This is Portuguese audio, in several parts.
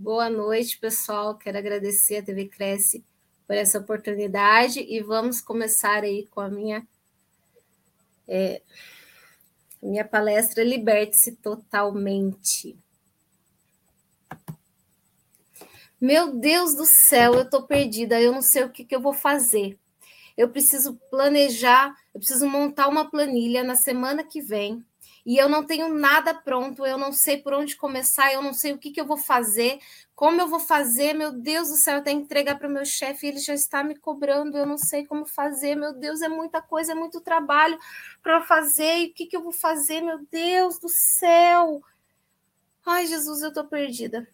Boa noite, pessoal. Quero agradecer a TV Cresce por essa oportunidade e vamos começar aí com a minha é, minha palestra Liberte-se Totalmente. Meu Deus do céu, eu estou perdida, eu não sei o que, que eu vou fazer. Eu preciso planejar, eu preciso montar uma planilha na semana que vem e eu não tenho nada pronto, eu não sei por onde começar, eu não sei o que, que eu vou fazer, como eu vou fazer, meu Deus do céu, eu tenho que entregar para o meu chefe, ele já está me cobrando, eu não sei como fazer, meu Deus, é muita coisa, é muito trabalho para fazer, e o que, que eu vou fazer, meu Deus do céu? Ai, Jesus, eu estou perdida.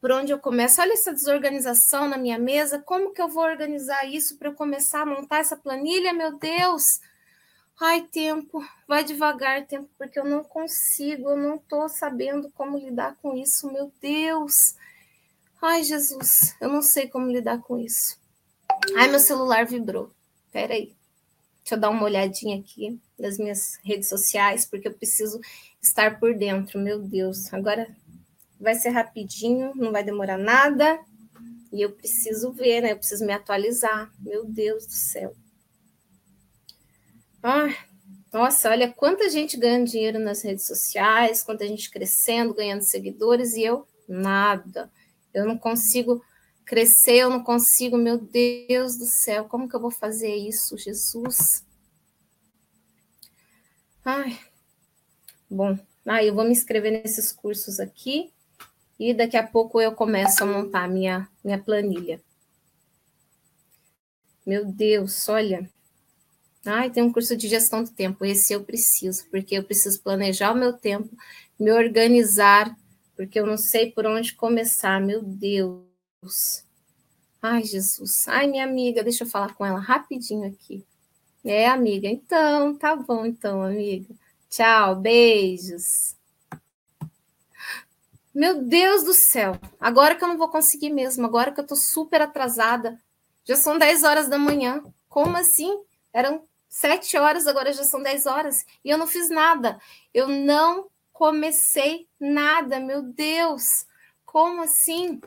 Por onde eu começo? Olha essa desorganização na minha mesa, como que eu vou organizar isso para eu começar a montar essa planilha, meu Deus? Ai, tempo, vai devagar, tempo, porque eu não consigo, eu não estou sabendo como lidar com isso, meu Deus. Ai, Jesus, eu não sei como lidar com isso. Ai, meu celular vibrou. Pera aí. Deixa eu dar uma olhadinha aqui nas minhas redes sociais, porque eu preciso estar por dentro, meu Deus. Agora vai ser rapidinho, não vai demorar nada. E eu preciso ver, né? Eu preciso me atualizar. Meu Deus do céu. Ah, nossa, olha quanta gente ganha dinheiro nas redes sociais, quanta gente crescendo, ganhando seguidores, e eu nada. Eu não consigo crescer, eu não consigo, meu Deus do céu, como que eu vou fazer isso, Jesus? Ai, bom, aí ah, eu vou me inscrever nesses cursos aqui e daqui a pouco eu começo a montar minha, minha planilha. Meu Deus, olha, Ai, tem um curso de gestão do tempo. Esse eu preciso, porque eu preciso planejar o meu tempo, me organizar, porque eu não sei por onde começar. Meu Deus. Ai, Jesus. Ai, minha amiga, deixa eu falar com ela rapidinho aqui. É, amiga. Então, tá bom, então, amiga. Tchau, beijos. Meu Deus do céu. Agora que eu não vou conseguir mesmo, agora que eu tô super atrasada. Já são 10 horas da manhã. Como assim? Eram sete horas, agora já são dez horas, e eu não fiz nada. Eu não comecei nada, meu Deus. Como assim?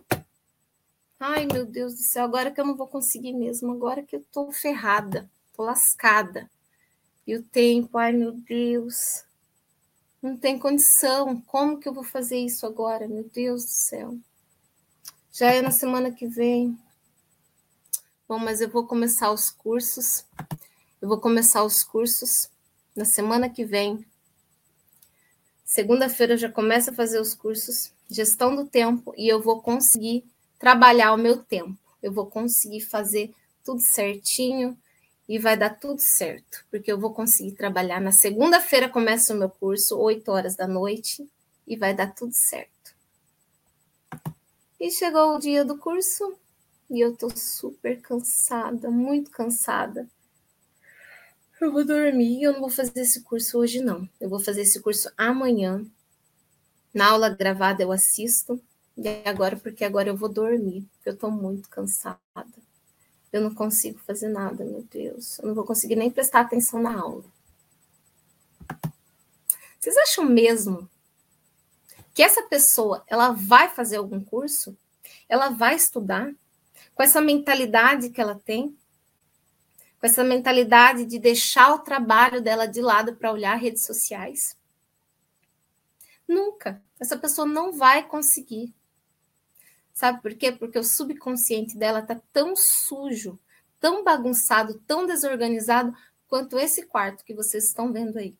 Ai, meu Deus do céu, agora que eu não vou conseguir mesmo, agora que eu tô ferrada, tô lascada. E o tempo, ai meu Deus, não tem condição. Como que eu vou fazer isso agora, meu Deus do céu? Já é na semana que vem. Bom, mas eu vou começar os cursos. Eu vou começar os cursos na semana que vem. Segunda-feira já começo a fazer os cursos, gestão do tempo, e eu vou conseguir trabalhar o meu tempo. Eu vou conseguir fazer tudo certinho e vai dar tudo certo, porque eu vou conseguir trabalhar. Na segunda-feira começa o meu curso, 8 horas da noite, e vai dar tudo certo. E chegou o dia do curso e eu tô super cansada, muito cansada. Eu vou dormir, eu não vou fazer esse curso hoje, não. Eu vou fazer esse curso amanhã. Na aula gravada eu assisto. E agora, porque agora eu vou dormir, porque eu tô muito cansada. Eu não consigo fazer nada, meu Deus. Eu não vou conseguir nem prestar atenção na aula. Vocês acham mesmo que essa pessoa, ela vai fazer algum curso? Ela vai estudar? Com essa mentalidade que ela tem? Com essa mentalidade de deixar o trabalho dela de lado para olhar redes sociais? Nunca. Essa pessoa não vai conseguir. Sabe por quê? Porque o subconsciente dela está tão sujo, tão bagunçado, tão desorganizado quanto esse quarto que vocês estão vendo aí.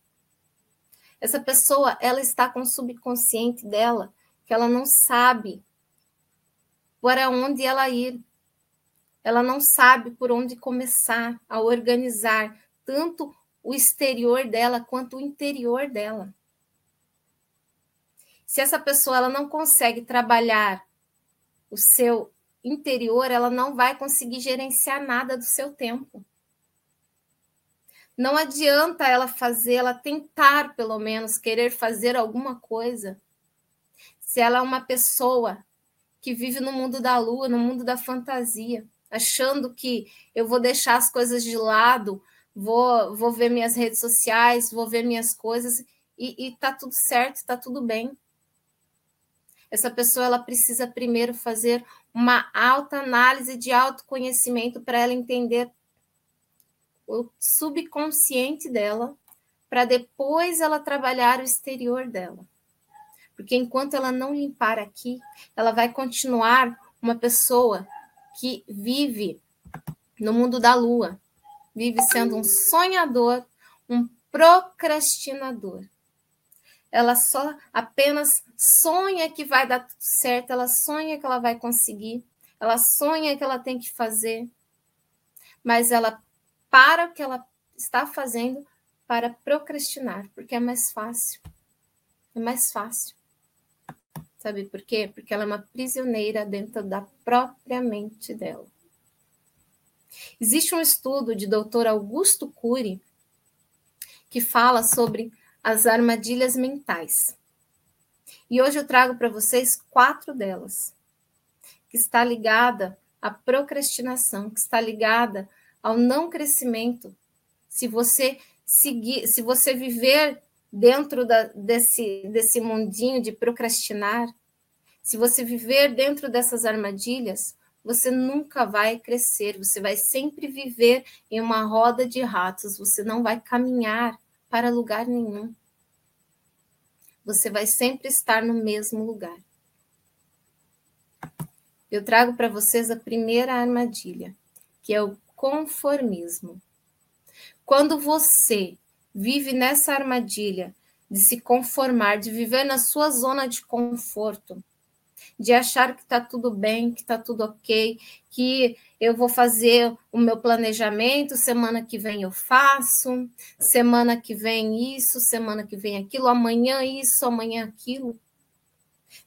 Essa pessoa, ela está com o subconsciente dela que ela não sabe para onde ela ir, ela não sabe por onde começar a organizar tanto o exterior dela quanto o interior dela. Se essa pessoa ela não consegue trabalhar o seu interior, ela não vai conseguir gerenciar nada do seu tempo. Não adianta ela fazer, ela tentar, pelo menos, querer fazer alguma coisa, se ela é uma pessoa que vive no mundo da lua, no mundo da fantasia, achando que eu vou deixar as coisas de lado, vou, vou ver minhas redes sociais, vou ver minhas coisas e, e tá tudo certo, tá tudo bem. Essa pessoa ela precisa primeiro fazer uma alta análise de autoconhecimento para ela entender o subconsciente dela, para depois ela trabalhar o exterior dela. Porque enquanto ela não limpar aqui, ela vai continuar uma pessoa que vive no mundo da lua, vive sendo um sonhador, um procrastinador. Ela só apenas sonha que vai dar tudo certo, ela sonha que ela vai conseguir, ela sonha que ela tem que fazer, mas ela para o que ela está fazendo para procrastinar, porque é mais fácil. É mais fácil. Sabe por quê? Porque ela é uma prisioneira dentro da própria mente dela. Existe um estudo de Dr. Augusto Cury que fala sobre as armadilhas mentais. E hoje eu trago para vocês quatro delas, que está ligada à procrastinação, que está ligada ao não crescimento. Se você seguir, se você viver dentro da, desse, desse mundinho de procrastinar, se você viver dentro dessas armadilhas, você nunca vai crescer, você vai sempre viver em uma roda de ratos, você não vai caminhar para lugar nenhum. Você vai sempre estar no mesmo lugar. Eu trago para vocês a primeira armadilha, que é o conformismo. Quando você vive nessa armadilha de se conformar, de viver na sua zona de conforto, de achar que está tudo bem, que está tudo ok, que eu vou fazer o meu planejamento, semana que vem eu faço, semana que vem isso, semana que vem aquilo, amanhã isso, amanhã aquilo.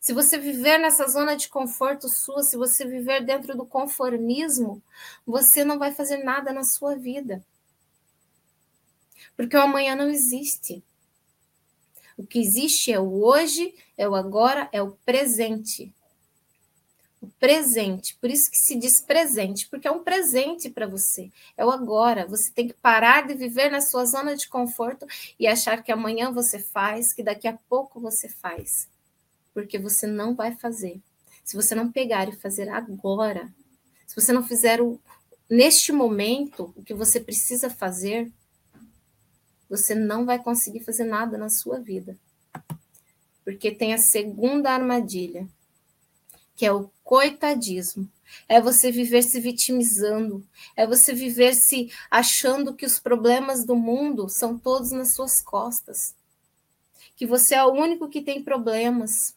Se você viver nessa zona de conforto sua, se você viver dentro do conformismo, você não vai fazer nada na sua vida. Porque o amanhã não existe. O que existe é o hoje, é o agora, é o presente. O presente, por isso que se diz presente, porque é um presente para você, é o agora. Você tem que parar de viver na sua zona de conforto e achar que amanhã você faz, que daqui a pouco você faz porque você não vai fazer. Se você não pegar e fazer agora, se você não fizer o, neste momento o que você precisa fazer, você não vai conseguir fazer nada na sua vida. Porque tem a segunda armadilha, que é o coitadismo. É você viver se vitimizando, é você viver se achando que os problemas do mundo são todos nas suas costas. Que você é o único que tem problemas,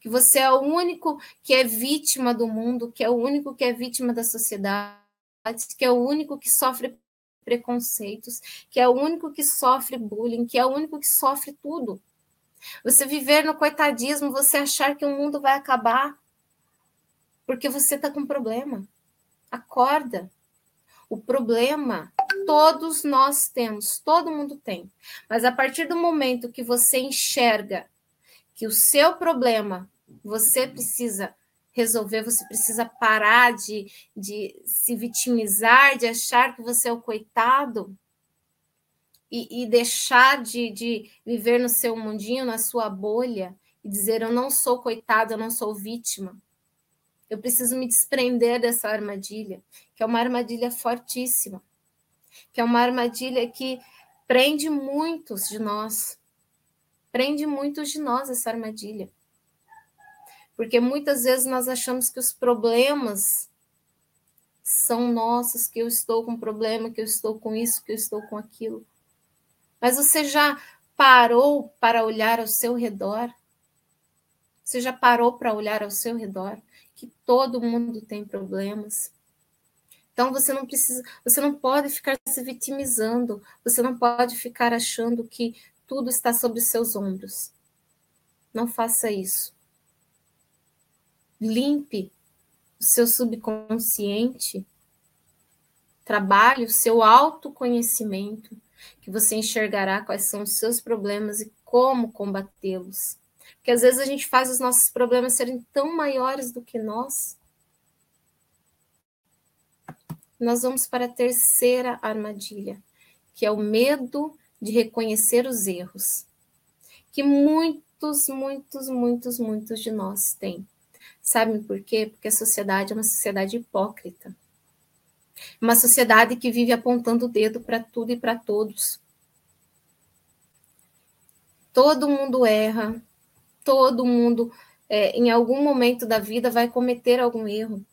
que você é o único que é vítima do mundo, que é o único que é vítima da sociedade, que é o único que sofre preconceitos, que é o único que sofre bullying, que é o único que sofre tudo. Você viver no coitadismo, você achar que o mundo vai acabar porque você está com problema. Acorda. O problema todos nós temos, todo mundo tem. Mas a partir do momento que você enxerga que o seu problema você precisa resolver, você precisa parar de, de se vitimizar, de achar que você é o coitado e, e deixar de, de viver no seu mundinho, na sua bolha e dizer: Eu não sou coitado, eu não sou vítima. Eu preciso me desprender dessa armadilha, que é uma armadilha fortíssima, que é uma armadilha que prende muitos de nós prende muitos de nós essa armadilha. Porque muitas vezes nós achamos que os problemas são nossos, que eu estou com problema, que eu estou com isso, que eu estou com aquilo. Mas você já parou para olhar ao seu redor? Você já parou para olhar ao seu redor que todo mundo tem problemas? Então você não precisa, você não pode ficar se vitimizando, você não pode ficar achando que tudo está sobre seus ombros. Não faça isso. Limpe o seu subconsciente. Trabalhe o seu autoconhecimento, que você enxergará quais são os seus problemas e como combatê-los. Porque às vezes a gente faz os nossos problemas serem tão maiores do que nós. Nós vamos para a terceira armadilha, que é o medo de reconhecer os erros, que muitos, muitos, muitos, muitos de nós têm. Sabem por quê? Porque a sociedade é uma sociedade hipócrita. Uma sociedade que vive apontando o dedo para tudo e para todos. Todo mundo erra, todo mundo, é, em algum momento da vida, vai cometer algum erro.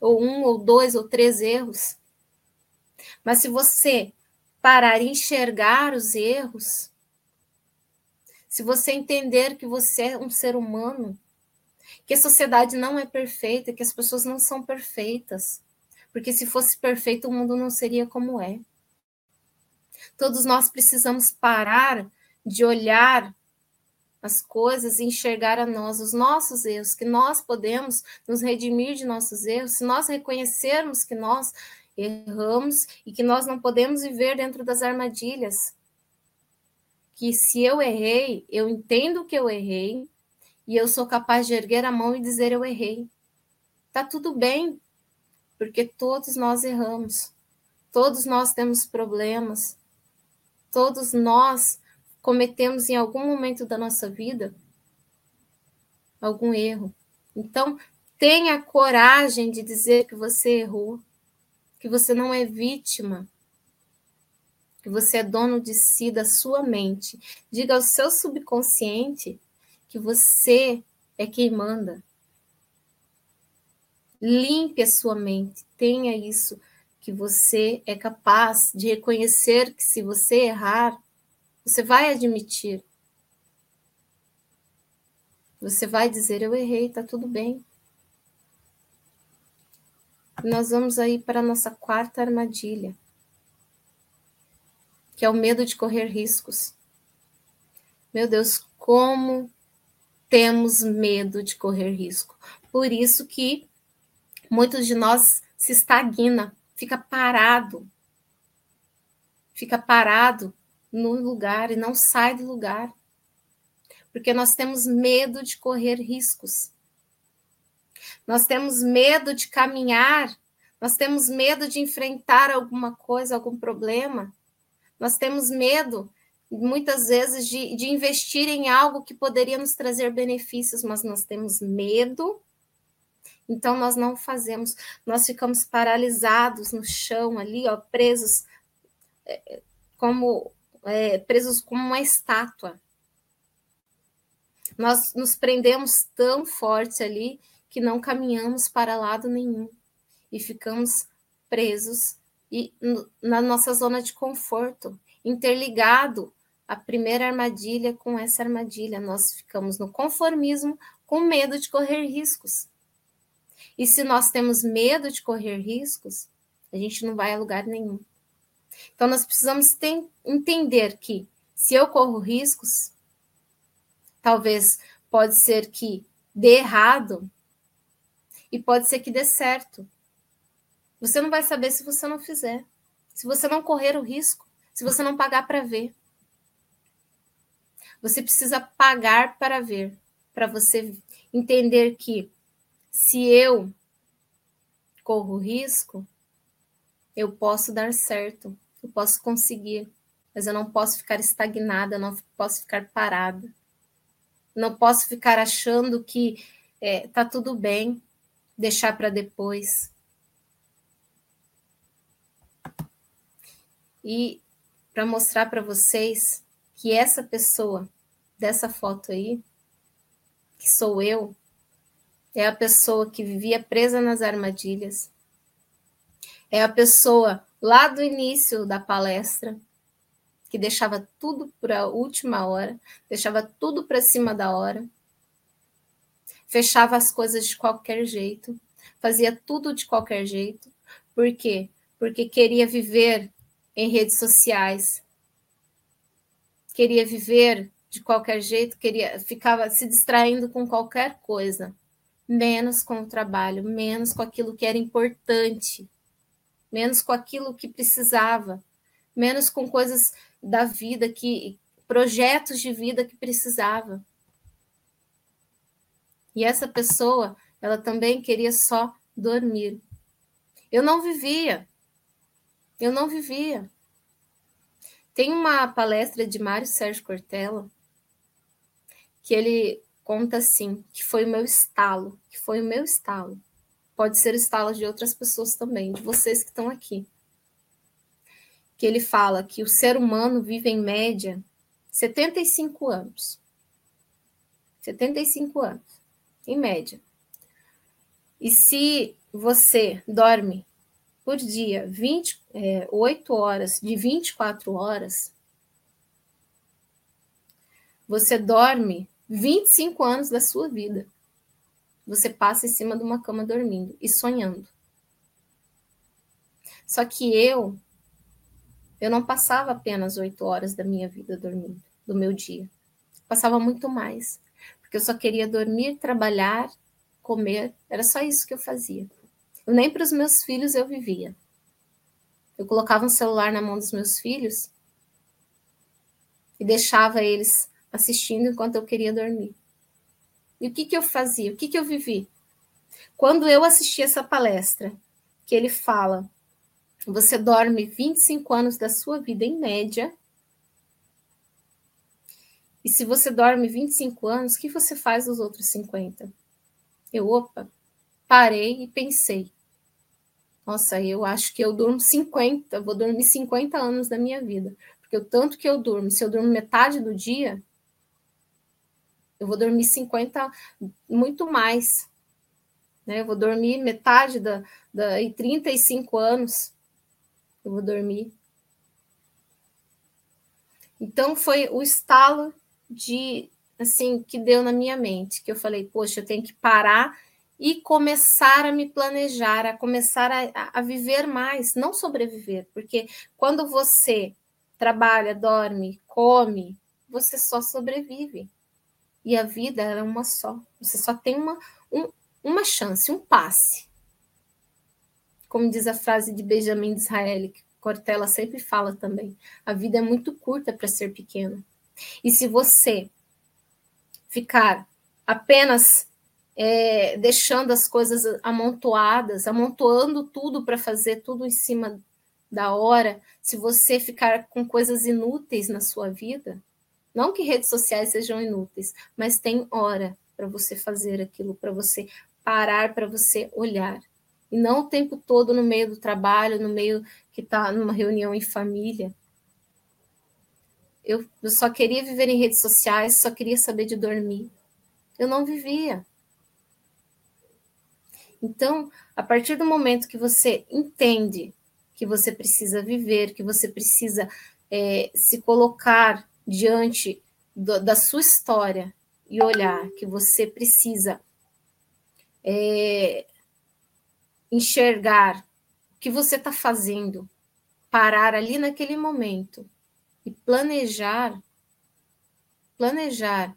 Ou um, ou dois, ou três erros. Mas se você parar e enxergar os erros, se você entender que você é um ser humano, que a sociedade não é perfeita, que as pessoas não são perfeitas, porque se fosse perfeito o mundo não seria como é. Todos nós precisamos parar de olhar as coisas e enxergar a nós os nossos erros, que nós podemos nos redimir de nossos erros, se nós reconhecermos que nós erramos e que nós não podemos viver dentro das armadilhas. Que se eu errei, eu entendo que eu errei e eu sou capaz de erguer a mão e dizer eu errei. Tá tudo bem, porque todos nós erramos. Todos nós temos problemas. Todos nós cometemos em algum momento da nossa vida algum erro. Então, tenha coragem de dizer que você errou, que você não é vítima, que você é dono de si, da sua mente. Diga ao seu subconsciente que você é quem manda. Limpe a sua mente, tenha isso, que você é capaz de reconhecer que se você errar, você vai admitir. Você vai dizer: Eu errei, tá tudo bem. Nós vamos aí para a nossa quarta armadilha, que é o medo de correr riscos. Meu Deus, como temos medo de correr risco. Por isso que muitos de nós se estagna, fica parado. Fica parado no lugar e não sai do lugar. Porque nós temos medo de correr riscos. Nós temos medo de caminhar, nós temos medo de enfrentar alguma coisa, algum problema. Nós temos medo, muitas vezes, de, de investir em algo que poderia nos trazer benefícios, mas nós temos medo então nós não fazemos, nós ficamos paralisados no chão ali, ó, presos é, como é, presos como uma estátua. Nós nos prendemos tão forte ali que não caminhamos para lado nenhum e ficamos presos e na nossa zona de conforto, interligado a primeira armadilha com essa armadilha. Nós ficamos no conformismo com medo de correr riscos. E se nós temos medo de correr riscos, a gente não vai a lugar nenhum. Então, nós precisamos ter, entender que se eu corro riscos, talvez pode ser que dê errado e pode ser que dê certo. Você não vai saber se você não fizer, se você não correr o risco, se você não pagar para ver. Você precisa pagar para ver, para você entender que se eu corro risco, eu posso dar certo eu posso conseguir, mas eu não posso ficar estagnada, não posso ficar parada. Não posso ficar achando que é, tá tudo bem, deixar para depois. E para mostrar para vocês que essa pessoa dessa foto aí, que sou eu, é a pessoa que vivia presa nas armadilhas, é a pessoa lá do início da palestra, que deixava tudo para a última hora, deixava tudo para cima da hora, fechava as coisas de qualquer jeito, fazia tudo de qualquer jeito. Por quê? Porque queria viver em redes sociais, queria viver de qualquer jeito, queria, ficava se distraindo com qualquer coisa, menos com o trabalho, menos com aquilo que era importante, menos com aquilo que precisava, menos com coisas da vida que projetos de vida que precisava. E essa pessoa, ela também queria só dormir. Eu não vivia. Eu não vivia. Tem uma palestra de Mário Sérgio Cortella que ele conta assim, que foi o meu estalo, que foi o meu estalo. Pode ser estalo de outras pessoas também, de vocês que estão aqui. Que ele fala que o ser humano vive em média 75 anos. 75 anos, em média. E se você dorme por dia 20, é, 8 horas, de 24 horas, você dorme 25 anos da sua vida. Você passa em cima de uma cama dormindo e sonhando. Só que eu, eu não passava apenas oito horas da minha vida dormindo, do meu dia. Passava muito mais, porque eu só queria dormir, trabalhar, comer, era só isso que eu fazia. Nem para os meus filhos eu vivia. Eu colocava um celular na mão dos meus filhos e deixava eles assistindo enquanto eu queria dormir. E o que, que eu fazia? O que, que eu vivi? Quando eu assisti essa palestra, que ele fala, você dorme 25 anos da sua vida em média, e se você dorme 25 anos, o que você faz nos outros 50? Eu, opa, parei e pensei. Nossa, eu acho que eu durmo 50, vou dormir 50 anos da minha vida. Porque o tanto que eu durmo, se eu durmo metade do dia, eu vou dormir 50, muito mais. Né? Eu vou dormir metade da, da. E 35 anos eu vou dormir. Então foi o estalo de assim que deu na minha mente, que eu falei, poxa, eu tenho que parar e começar a me planejar, a começar a, a viver mais, não sobreviver, porque quando você trabalha, dorme, come, você só sobrevive. E a vida é uma só. Você só tem uma, um, uma chance, um passe. Como diz a frase de Benjamin Disraeli, que Cortella sempre fala também. A vida é muito curta para ser pequena. E se você ficar apenas é, deixando as coisas amontoadas, amontoando tudo para fazer tudo em cima da hora, se você ficar com coisas inúteis na sua vida, não que redes sociais sejam inúteis, mas tem hora para você fazer aquilo, para você parar, para você olhar. E não o tempo todo no meio do trabalho, no meio que está numa reunião em família. Eu, eu só queria viver em redes sociais, só queria saber de dormir. Eu não vivia. Então, a partir do momento que você entende que você precisa viver, que você precisa é, se colocar diante do, da sua história e olhar que você precisa é, enxergar o que você está fazendo, parar ali naquele momento e planejar, planejar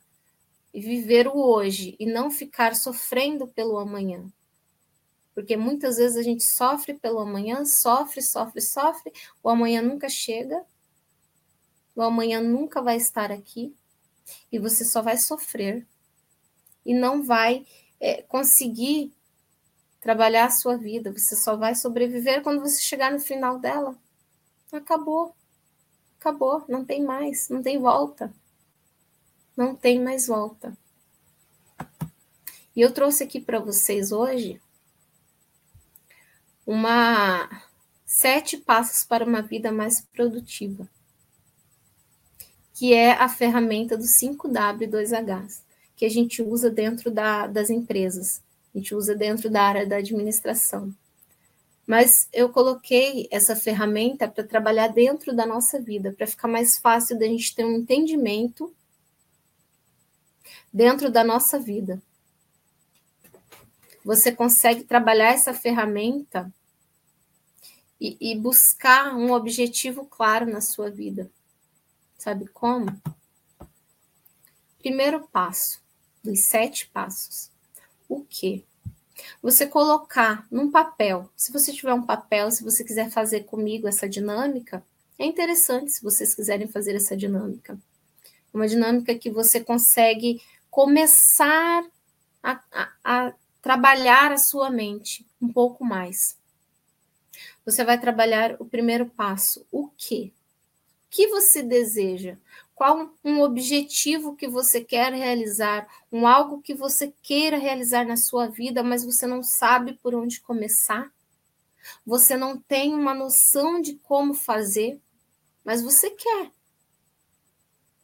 e viver o hoje e não ficar sofrendo pelo amanhã porque muitas vezes a gente sofre pelo amanhã, sofre, sofre, sofre, o amanhã nunca chega, o amanhã nunca vai estar aqui, e você só vai sofrer e não vai é, conseguir trabalhar a sua vida, você só vai sobreviver quando você chegar no final dela. Acabou. Acabou, não tem mais, não tem volta. Não tem mais volta. E eu trouxe aqui para vocês hoje uma sete passos para uma vida mais produtiva, que é a ferramenta do 5W2H, que a gente usa dentro da, das empresas, a gente usa dentro da área da administração. Mas eu coloquei essa ferramenta para trabalhar dentro da nossa vida, para ficar mais fácil da gente ter um entendimento dentro da nossa vida você consegue trabalhar essa ferramenta e, e, buscar um objetivo claro na sua vida. Sabe como? Primeiro passo dos sete passos. O que? Você colocar num papel. Se você tiver um papel, se você quiser fazer comigo essa dinâmica, é interessante se vocês quiserem fazer essa dinâmica. Uma dinâmica que você consegue começar a, a, a trabalhar a sua mente um pouco mais. Você vai trabalhar o primeiro passo. O que? O que você deseja? Qual um objetivo que você quer realizar? Um algo que você queira realizar na sua vida, mas você não sabe por onde começar? Você não tem uma noção de como fazer, mas você quer.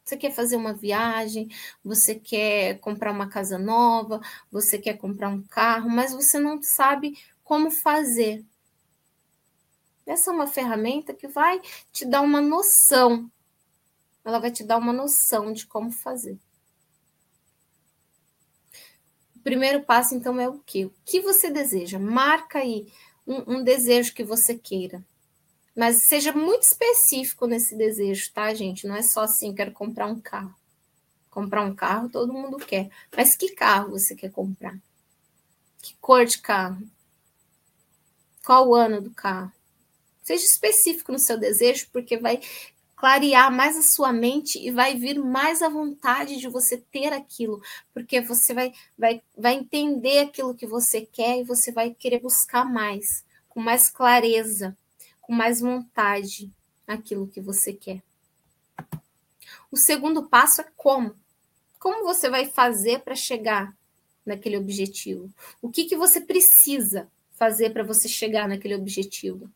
Você quer fazer uma viagem, você quer comprar uma casa nova, você quer comprar um carro, mas você não sabe como fazer. Essa é uma ferramenta que vai te dar uma noção. Ela vai te dar uma noção de como fazer. O primeiro passo, então, é o quê? O que você deseja? Marca aí um, um desejo que você queira. Mas seja muito específico nesse desejo, tá, gente? Não é só assim, quero comprar um carro. Comprar um carro todo mundo quer. Mas que carro você quer comprar? Que cor de carro? Qual o ano do carro? Seja específico no seu desejo, porque vai clarear mais a sua mente e vai vir mais a vontade de você ter aquilo, porque você vai, vai, vai entender aquilo que você quer e você vai querer buscar mais, com mais clareza com mais vontade aquilo que você quer. O segundo passo é como. Como você vai fazer para chegar naquele objetivo? O que, que você precisa fazer para você chegar naquele objetivo?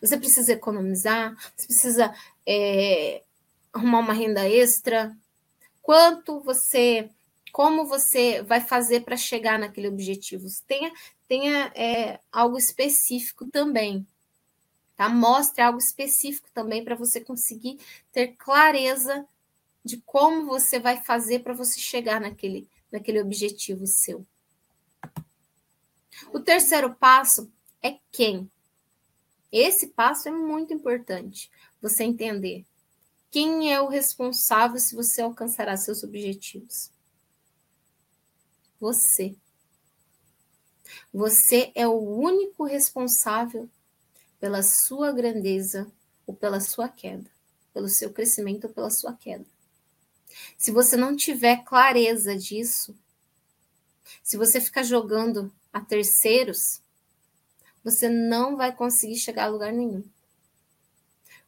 Você precisa economizar? Você precisa é, arrumar uma renda extra? Quanto você como você vai fazer para chegar naquele objetivo. Tenha, tenha é, algo específico também. Tá? Mostre algo específico também para você conseguir ter clareza de como você vai fazer para você chegar naquele, naquele objetivo seu. O terceiro passo é quem. Esse passo é muito importante. Você entender quem é o responsável se você alcançará seus objetivos. Você. Você é o único responsável pela sua grandeza ou pela sua queda, pelo seu crescimento ou pela sua queda. Se você não tiver clareza disso, se você ficar jogando a terceiros, você não vai conseguir chegar a lugar nenhum.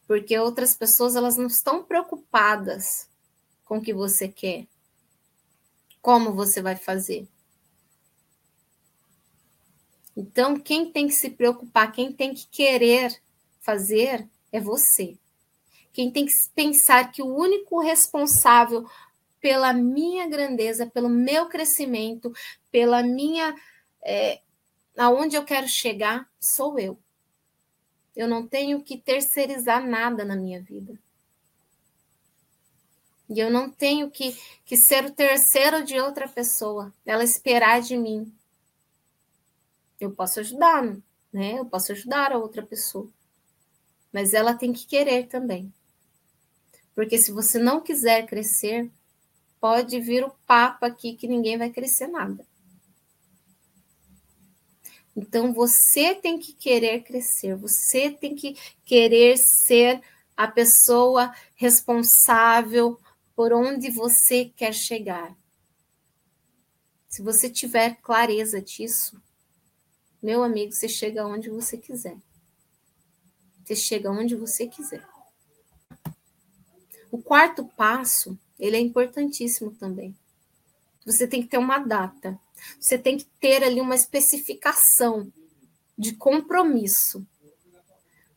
Porque outras pessoas elas não estão preocupadas com o que você quer. Como você vai fazer? Então, quem tem que se preocupar, quem tem que querer fazer é você. Quem tem que pensar que o único responsável pela minha grandeza, pelo meu crescimento, pela minha. É, aonde eu quero chegar, sou eu. Eu não tenho que terceirizar nada na minha vida. E eu não tenho que, que ser o terceiro de outra pessoa, ela esperar de mim eu posso ajudar, né? Eu posso ajudar a outra pessoa. Mas ela tem que querer também. Porque se você não quiser crescer, pode vir o papo aqui que ninguém vai crescer nada. Então você tem que querer crescer, você tem que querer ser a pessoa responsável por onde você quer chegar. Se você tiver clareza disso, meu amigo, você chega onde você quiser. Você chega onde você quiser. O quarto passo, ele é importantíssimo também. Você tem que ter uma data. Você tem que ter ali uma especificação de compromisso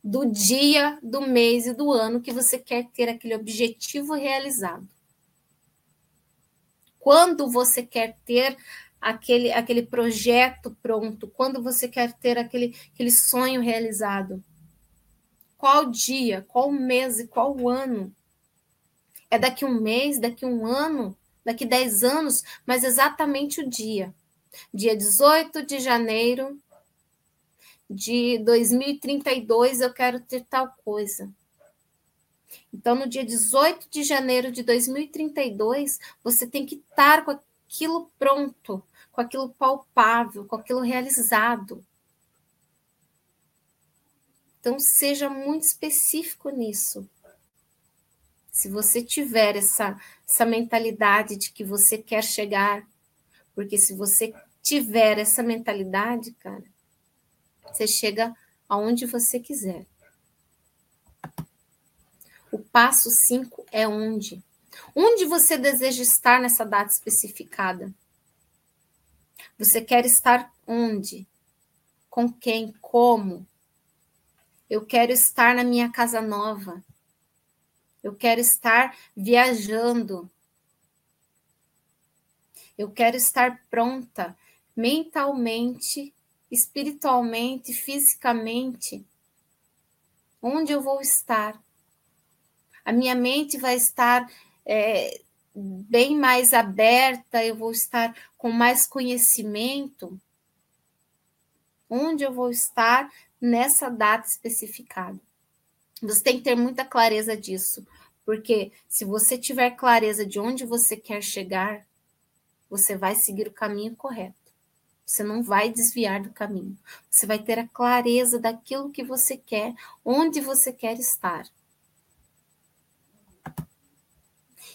do dia, do mês e do ano que você quer ter aquele objetivo realizado. Quando você quer ter aquele, aquele projeto pronto, quando você quer ter aquele, aquele sonho realizado. Qual dia, qual mês e qual ano? É daqui um mês, daqui um ano, daqui dez anos, mas exatamente o dia. Dia 18 de janeiro de 2032 eu quero ter tal coisa. Então, no dia 18 de janeiro de 2032, você tem que estar com aquilo pronto, com aquilo palpável, com aquilo realizado. Então, seja muito específico nisso. Se você tiver essa, essa mentalidade de que você quer chegar, porque se você tiver essa mentalidade, cara, você chega aonde você quiser. O passo 5 é onde? Onde você deseja estar nessa data especificada? Você quer estar onde? Com quem? Como? Eu quero estar na minha casa nova. Eu quero estar viajando. Eu quero estar pronta mentalmente, espiritualmente, fisicamente. Onde eu vou estar? A minha mente vai estar é, bem mais aberta, eu vou estar com mais conhecimento. Onde eu vou estar nessa data especificada? Você tem que ter muita clareza disso, porque se você tiver clareza de onde você quer chegar, você vai seguir o caminho correto. Você não vai desviar do caminho. Você vai ter a clareza daquilo que você quer, onde você quer estar.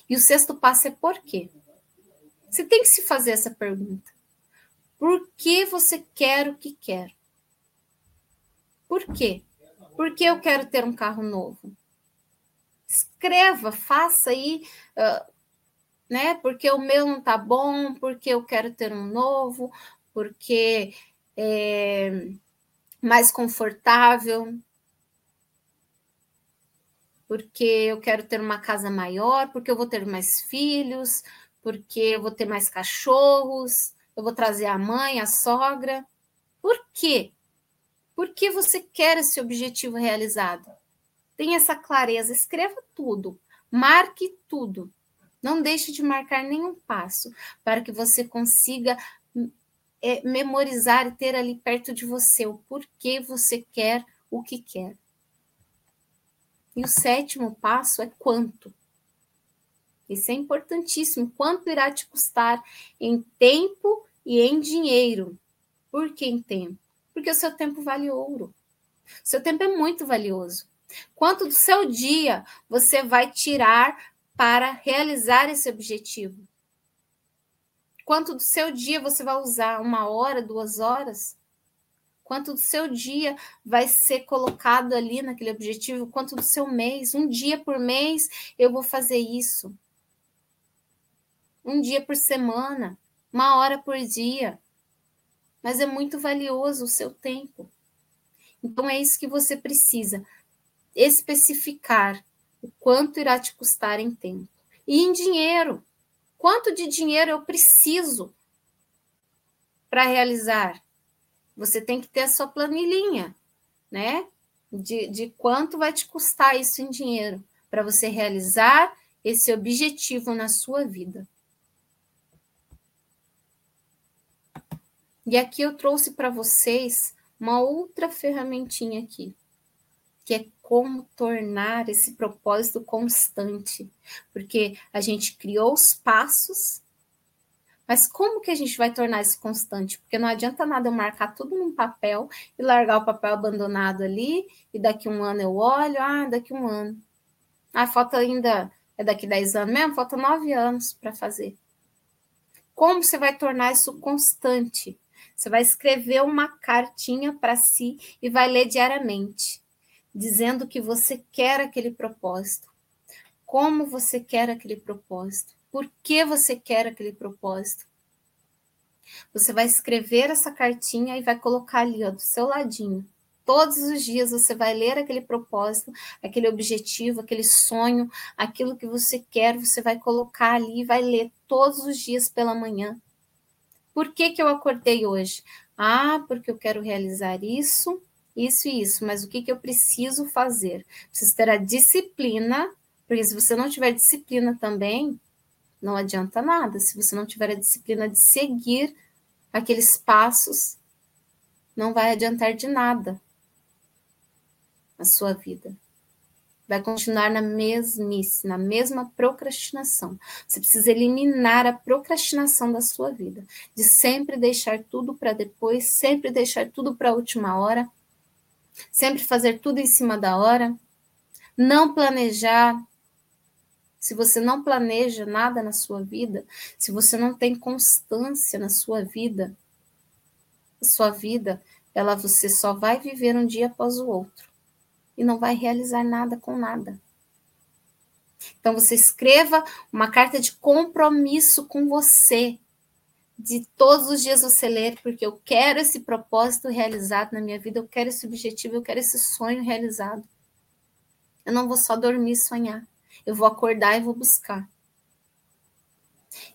E o sexto passo é por quê? Você tem que se fazer essa pergunta. Por que você quer o que quer? Por quê? Por que eu quero ter um carro novo? Escreva, faça aí, uh, né? Porque o meu não tá bom, porque eu quero ter um novo, porque é mais confortável, porque eu quero ter uma casa maior, porque eu vou ter mais filhos, porque eu vou ter mais cachorros, eu vou trazer a mãe, a sogra. Por quê? Por que você quer esse objetivo realizado? Tenha essa clareza, escreva tudo, marque tudo. Não deixe de marcar nenhum passo para que você consiga é, memorizar e ter ali perto de você o porquê você quer o que quer. E o sétimo passo é quanto. Isso é importantíssimo. Quanto irá te custar em tempo e em dinheiro? Por que em tempo? porque o seu tempo vale ouro. O seu tempo é muito valioso. Quanto do seu dia você vai tirar para realizar esse objetivo? Quanto do seu dia você vai usar? Uma hora, duas horas? Quanto do seu dia vai ser colocado ali naquele objetivo? Quanto do seu mês? Um dia por mês eu vou fazer isso. Um dia por semana, uma hora por dia mas é muito valioso o seu tempo. Então é isso que você precisa especificar o quanto irá te custar em tempo e em dinheiro. Quanto de dinheiro eu preciso para realizar? Você tem que ter a sua planilhinha, né? De, de quanto vai te custar isso em dinheiro para você realizar esse objetivo na sua vida. E aqui eu trouxe para vocês uma outra ferramentinha aqui, que é como tornar esse propósito constante. Porque a gente criou os passos, mas como que a gente vai tornar isso constante? Porque não adianta nada eu marcar tudo num papel e largar o papel abandonado ali, e daqui um ano eu olho, ah, daqui um ano. Ah, falta ainda, é daqui 10 anos mesmo? Falta nove anos para fazer. Como você vai tornar isso constante? Você vai escrever uma cartinha para si e vai ler diariamente, dizendo que você quer aquele propósito, como você quer aquele propósito, por que você quer aquele propósito. Você vai escrever essa cartinha e vai colocar ali, ó, do seu ladinho. Todos os dias você vai ler aquele propósito, aquele objetivo, aquele sonho, aquilo que você quer, você vai colocar ali e vai ler todos os dias pela manhã. Por que, que eu acordei hoje? Ah, porque eu quero realizar isso, isso e isso, mas o que, que eu preciso fazer? Preciso ter a disciplina, porque se você não tiver disciplina também, não adianta nada. Se você não tiver a disciplina de seguir aqueles passos, não vai adiantar de nada a sua vida. vai continuar na mesmice, na mesma procrastinação. Você precisa eliminar a procrastinação da sua vida, de sempre deixar tudo para depois, sempre deixar tudo para a última hora, sempre fazer tudo em cima da hora, não planejar. Se você não planeja nada na sua vida, se você não tem constância na sua vida, a sua vida, ela você só vai viver um dia após o outro e não vai realizar nada com nada. Então você escreva uma carta de compromisso com você. De todos os dias você ler, porque eu quero esse propósito realizado na minha vida, eu quero esse objetivo, eu quero esse sonho realizado. Eu não vou só dormir e sonhar. Eu vou acordar e vou buscar.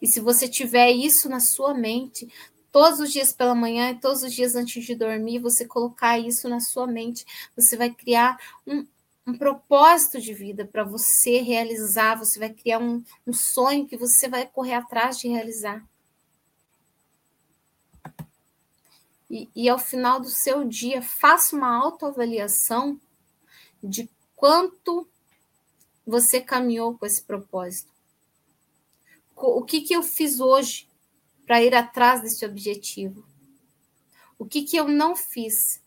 E se você tiver isso na sua mente, todos os dias pela manhã e todos os dias antes de dormir, você colocar isso na sua mente, você vai criar um, um propósito de vida para você realizar, você vai criar um, um sonho que você vai correr atrás de realizar. E, e ao final do seu dia, faça uma autoavaliação de quanto você caminhou com esse propósito. O que, que eu fiz hoje para ir atrás desse objetivo? O que, que eu não fiz?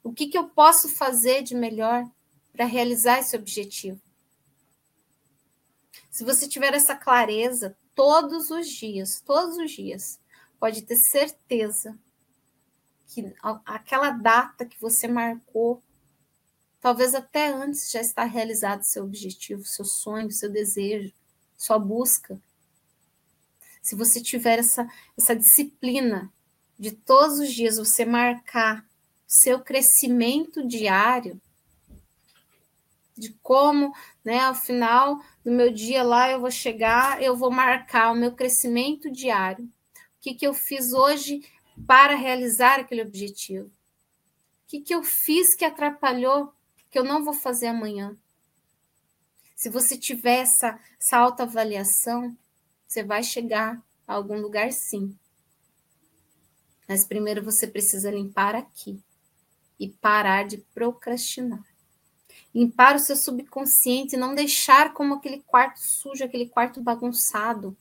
O que, que eu posso fazer de melhor para realizar esse objetivo? Se você tiver essa clareza todos os dias, todos os dias, pode ter certeza que aquela data que você marcou, talvez até antes já está realizado seu objetivo, seu sonho, seu desejo, sua busca se você tiver essa, essa disciplina de todos os dias você marcar seu crescimento diário, de como, né, ao final do meu dia lá eu vou chegar, eu vou marcar o meu crescimento diário. O que, que eu fiz hoje para realizar aquele objetivo? O que, que eu fiz que atrapalhou, que eu não vou fazer amanhã? Se você tiver essa, essa autoavaliação, você vai chegar a algum lugar, sim. Mas primeiro você precisa limpar aqui e parar de procrastinar. Limpar o seu subconsciente e não deixar como aquele quarto sujo, aquele quarto bagunçado.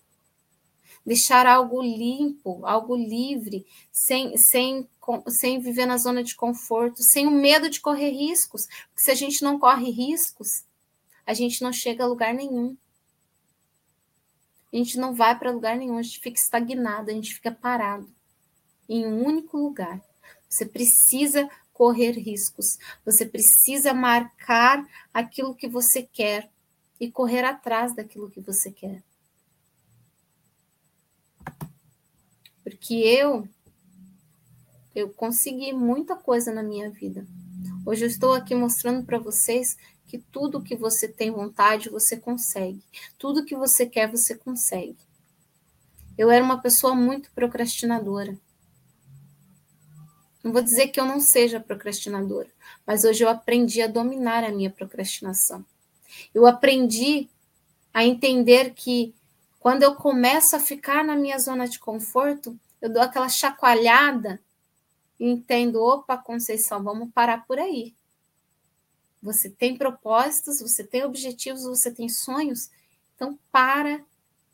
Deixar algo limpo, algo livre, sem, sem, sem viver na zona de conforto, sem o medo de correr riscos. Porque se a gente não corre riscos, a gente não chega a lugar nenhum a gente não vai para lugar nenhum, a gente fica estagnado, a gente fica parado em um único lugar. Você precisa correr riscos, você precisa marcar aquilo que você quer e correr atrás daquilo que você quer. Porque eu eu consegui muita coisa na minha vida. Hoje eu estou aqui mostrando para vocês que tudo que você tem vontade, você consegue. Tudo que você quer, você consegue. Eu era uma pessoa muito procrastinadora. Não vou dizer que eu não seja procrastinadora, mas hoje eu aprendi a dominar a minha procrastinação. Eu aprendi a entender que quando eu começo a ficar na minha zona de conforto, eu dou aquela chacoalhada e entendo, opa, Conceição, vamos parar por aí. Você tem propósitos, você tem objetivos, você tem sonhos. Então para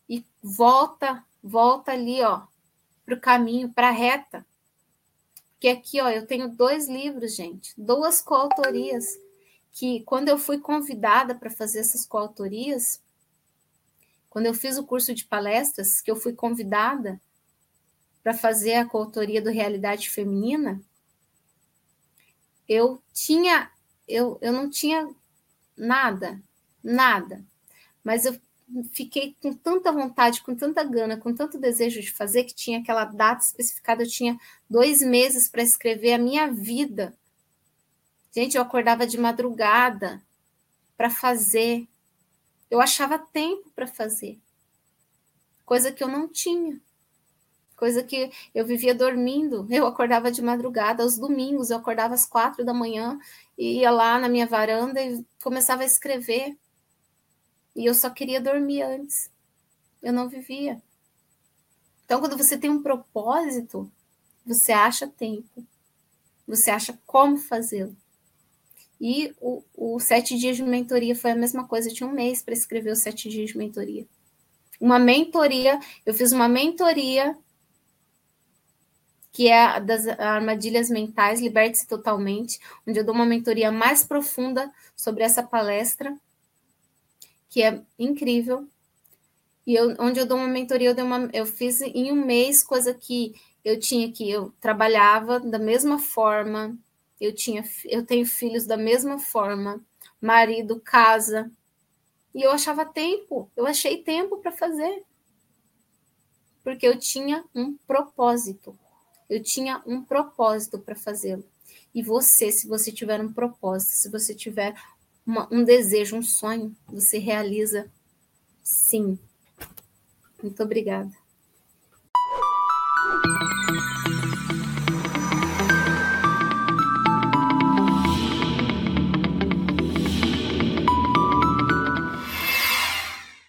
e volta, volta ali, ó, para o caminho, para a reta. Porque aqui, ó, eu tenho dois livros, gente, duas coautorias, que quando eu fui convidada para fazer essas coautorias, quando eu fiz o curso de palestras, que eu fui convidada para fazer a coautoria do Realidade Feminina, eu tinha eu, eu não tinha nada, nada. Mas eu fiquei com tanta vontade, com tanta gana, com tanto desejo de fazer, que tinha aquela data especificada, eu tinha dois meses para escrever a minha vida. Gente, eu acordava de madrugada para fazer. Eu achava tempo para fazer. Coisa que eu não tinha coisa que eu vivia dormindo. Eu acordava de madrugada, aos domingos, eu acordava às quatro da manhã e ia lá na minha varanda e começava a escrever. E eu só queria dormir antes. Eu não vivia. Então, quando você tem um propósito, você acha tempo, você acha como fazê-lo. E o, o sete dias de mentoria foi a mesma coisa, eu tinha um mês para escrever os sete dias de mentoria. Uma mentoria, eu fiz uma mentoria que é das armadilhas mentais, liberte-se totalmente, onde eu dou uma mentoria mais profunda sobre essa palestra, que é incrível. E eu, onde eu dou uma mentoria, eu, uma, eu fiz em um mês coisa que eu tinha que eu trabalhava da mesma forma, eu tinha eu tenho filhos da mesma forma, marido, casa, e eu achava tempo, eu achei tempo para fazer. Porque eu tinha um propósito. Eu tinha um propósito para fazê-lo. E você, se você tiver um propósito, se você tiver uma, um desejo, um sonho, você realiza sim. Muito obrigada.